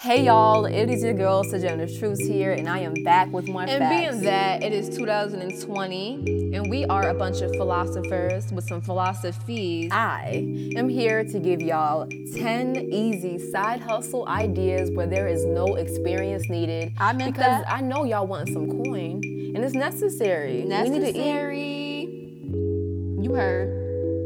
Hey y'all, it is your girl Sojourner Truth here, and I am back with more And facts. being that it is 2020 and we are a bunch of philosophers with some philosophies, I am here to give y'all 10 easy side hustle ideas where there is no experience needed. I meant because that. I know y'all want some coin, and it's necessary. We need to eat. necessary. You heard.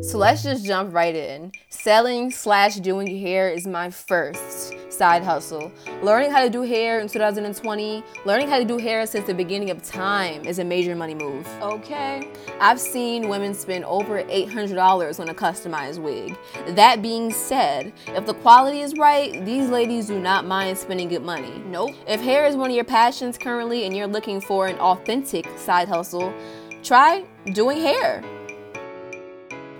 So let's just jump right in. Selling slash doing hair is my first side hustle. Learning how to do hair in 2020, learning how to do hair since the beginning of time is a major money move. Okay. I've seen women spend over $800 on a customized wig. That being said, if the quality is right, these ladies do not mind spending good money. Nope. If hair is one of your passions currently and you're looking for an authentic side hustle, try doing hair.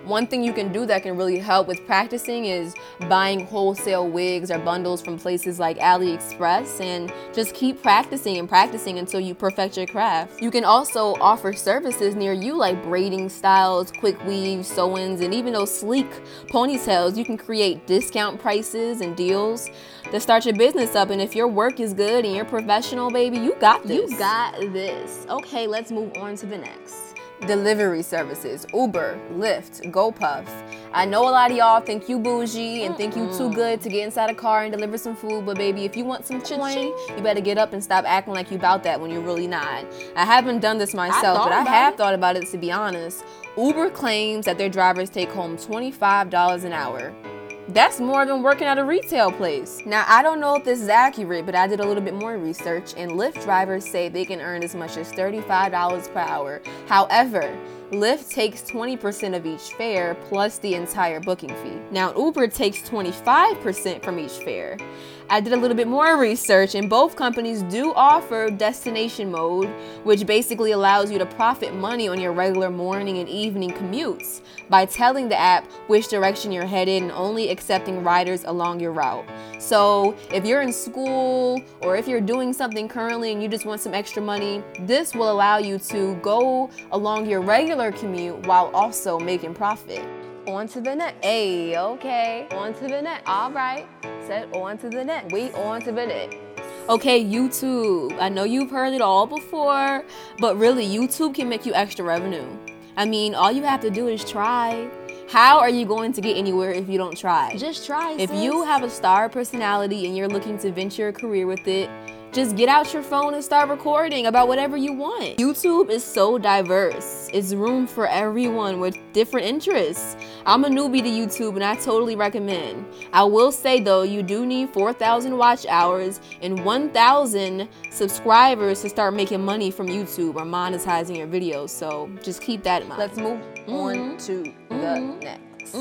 One thing you can do that can really help with practicing is buying wholesale wigs or bundles from places like AliExpress and just keep practicing and practicing until you perfect your craft. You can also offer services near you like braiding styles, quick weaves, sew-ins, and even those sleek ponytails. You can create discount prices and deals to start your business up. And if your work is good and you're professional, baby, you got this. You got this. Okay, let's move on to the next. Delivery services Uber, Lyft, GoPuff. I know a lot of y'all think you bougie and think you too good to get inside a car and deliver some food, but baby, if you want some coin, you better get up and stop acting like you about that when you're really not. I haven't done this myself, thought but I have it. thought about it to be honest. Uber claims that their drivers take home $25 an hour. That's more than working at a retail place. Now, I don't know if this is accurate, but I did a little bit more research, and Lyft drivers say they can earn as much as $35 per hour. However, Lyft takes 20% of each fare plus the entire booking fee. Now, Uber takes 25% from each fare. I did a little bit more research, and both companies do offer destination mode, which basically allows you to profit money on your regular morning and evening commutes by telling the app which direction you're headed and only accepting riders along your route. So, if you're in school or if you're doing something currently and you just want some extra money, this will allow you to go along your regular commute while also making profit. On to the next. Hey, okay. On to the next. All right. Said on to the next. We on to the next. Okay, YouTube. I know you've heard it all before, but really, YouTube can make you extra revenue. I mean, all you have to do is try. How are you going to get anywhere if you don't try? Just try. If sis. you have a star personality and you're looking to venture a career with it, just get out your phone and start recording about whatever you want. YouTube is so diverse. It's room for everyone with different interests. I'm a newbie to YouTube and I totally recommend. I will say though, you do need 4,000 watch hours and 1,000 subscribers to start making money from YouTube or monetizing your videos. So just keep that in mind. let's move on to the Mhm. next.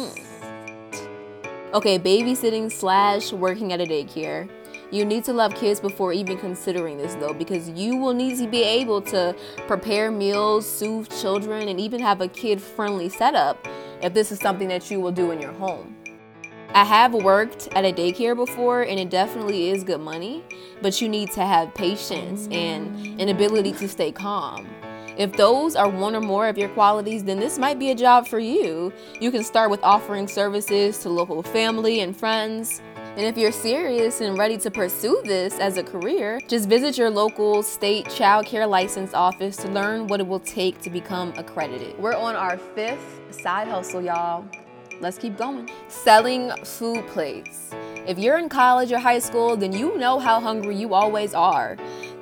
Okay, babysitting slash working at a daycare. You need to love kids before even considering this though, because you will need to be able to prepare meals, soothe children, and even have a kid friendly setup if this is something that you will do in your home. I have worked at a daycare before and it definitely is good money, but you need to have patience and an ability to stay calm. If those are one or more of your qualities, then this might be a job for you. You can start with offering services to local family and friends. And if you're serious and ready to pursue this as a career, just visit your local state child care license office to learn what it will take to become accredited. We're on our fifth side hustle, y'all. Let's keep going. Selling food plates. If you're in college or high school, then you know how hungry you always are.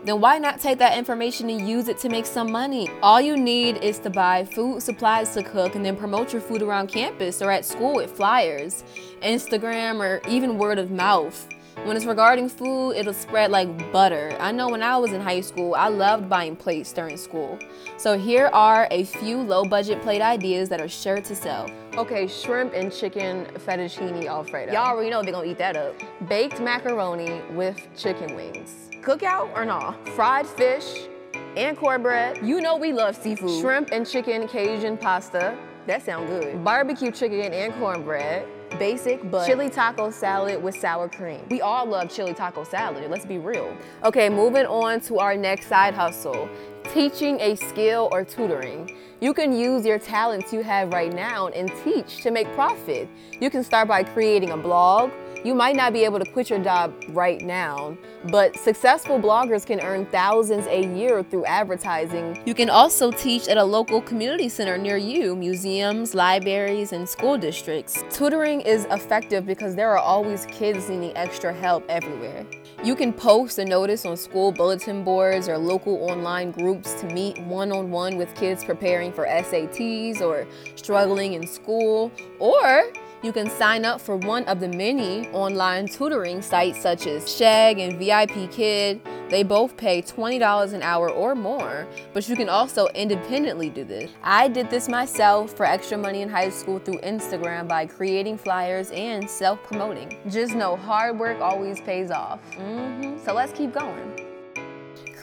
Then why not take that information and use it to make some money? All you need is to buy food supplies to cook and then promote your food around campus or at school with flyers, Instagram, or even word of mouth. When it's regarding food, it'll spread like butter. I know when I was in high school, I loved buying plates during school. So here are a few low budget plate ideas that are sure to sell. Okay, shrimp and chicken fettuccine alfredo. Y'all already know they're gonna eat that up. baked macaroni with chicken wings. Cookout or not? Fried fish and cornbread. You know we love seafood. Shrimp and chicken Cajun pasta. That sound good. Barbecue chicken and cornbread. basic, but chili taco salad with sour cream. We all love chili taco salad, let's be real. Okay, moving on to our next side hustle teaching a skill or tutoring. You can use your talents you have right now and teach to make profit. You can start by creating a blog. You might not be able to quit your job right now, but successful bloggers can earn thousands a year through advertising. You can also teach at a local community center near you, museums, libraries, and school districts. Tutoring is effective because there are always kids needing extra help everywhere. You can post a notice on school bulletin boards or local online groups to meet one on one with kids preparing for SATs or struggling in school, or you can sign up for one of the many online tutoring sites such as Chegg and VIP Kid. They both pay $20 an hour or more, but you can also independently do this. I did this myself for extra money in high school through Instagram by creating flyers and self promoting. Just know hard work always pays off. Mm-hmm. So let's keep going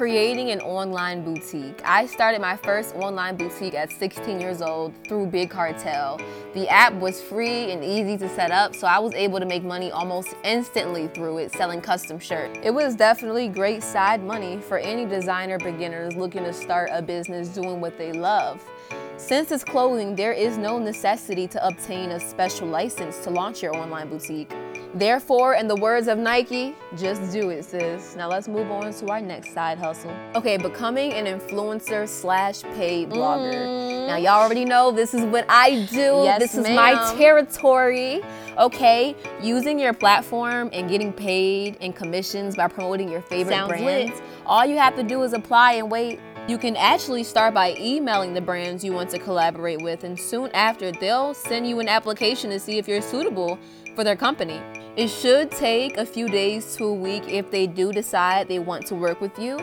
creating an online boutique. I started my first online boutique at 16 years old through Big Cartel. The app was free and easy to set up, so I was able to make money almost instantly through it selling custom shirts. It was definitely great side money for any designer beginners looking to start a business doing what they love. Since it's clothing, there is no necessity to obtain a special license to launch your online boutique. Therefore, in the words of Nike, just do it, sis. Now let's move on to our next side hustle. Okay, becoming an influencer slash paid blogger. Mm. Now y'all already know this is what I do. Yes, this is my territory. Okay, using your platform and getting paid in commissions by promoting your favorite Sounds brands. Lit. All you have to do is apply and wait you can actually start by emailing the brands you want to collaborate with, and soon after, they'll send you an application to see if you're suitable for their company. It should take a few days to a week if they do decide they want to work with you.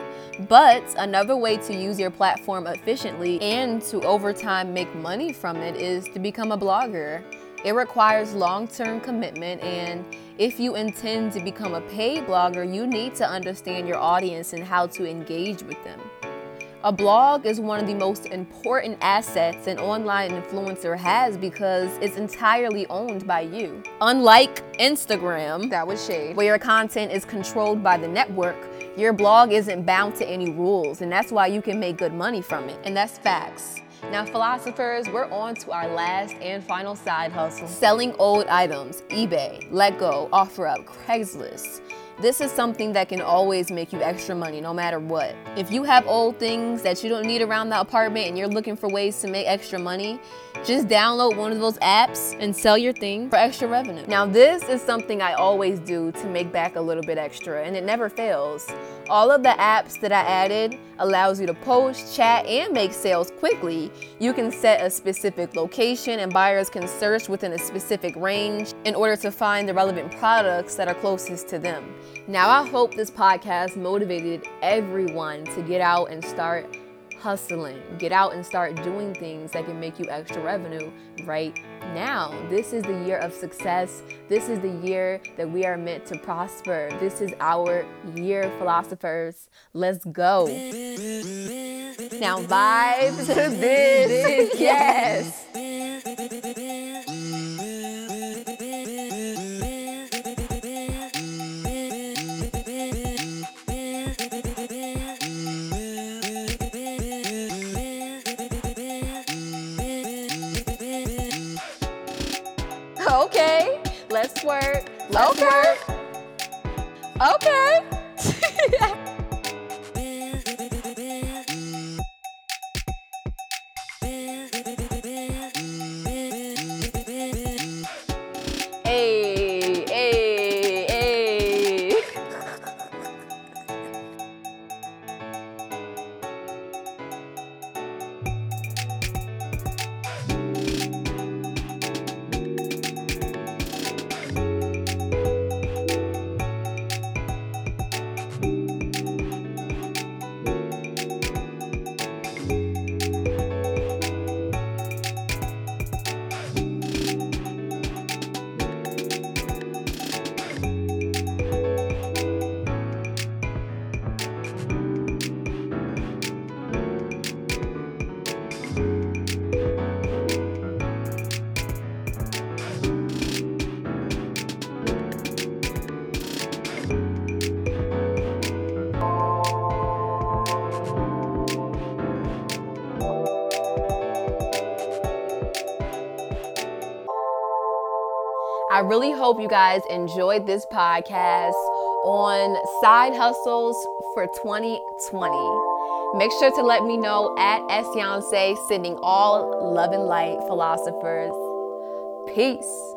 But another way to use your platform efficiently and to over time make money from it is to become a blogger. It requires long term commitment, and if you intend to become a paid blogger, you need to understand your audience and how to engage with them. A blog is one of the most important assets an online influencer has because it's entirely owned by you. Unlike Instagram, that was shade, where your content is controlled by the network, your blog isn't bound to any rules, and that's why you can make good money from it. And that's facts. Now, philosophers, we're on to our last and final side hustle selling old items, eBay, Letgo, OfferUp, Craigslist. This is something that can always make you extra money no matter what. If you have old things that you don't need around the apartment and you're looking for ways to make extra money, just download one of those apps and sell your thing for extra revenue. Now, this is something I always do to make back a little bit extra, and it never fails. All of the apps that I added allows you to post, chat, and make sales quickly. You can set a specific location and buyers can search within a specific range in order to find the relevant products that are closest to them. Now, I hope this podcast motivated everyone to get out and start hustling. Get out and start doing things that can make you extra revenue right now. This is the year of success. This is the year that we are meant to prosper. This is our year, philosophers. Let's go. Now, vibe to this. yes. Okay. I really hope you guys enjoyed this podcast on side hustles for 2020. Make sure to let me know at Esfiance, sending all love and light philosophers. Peace.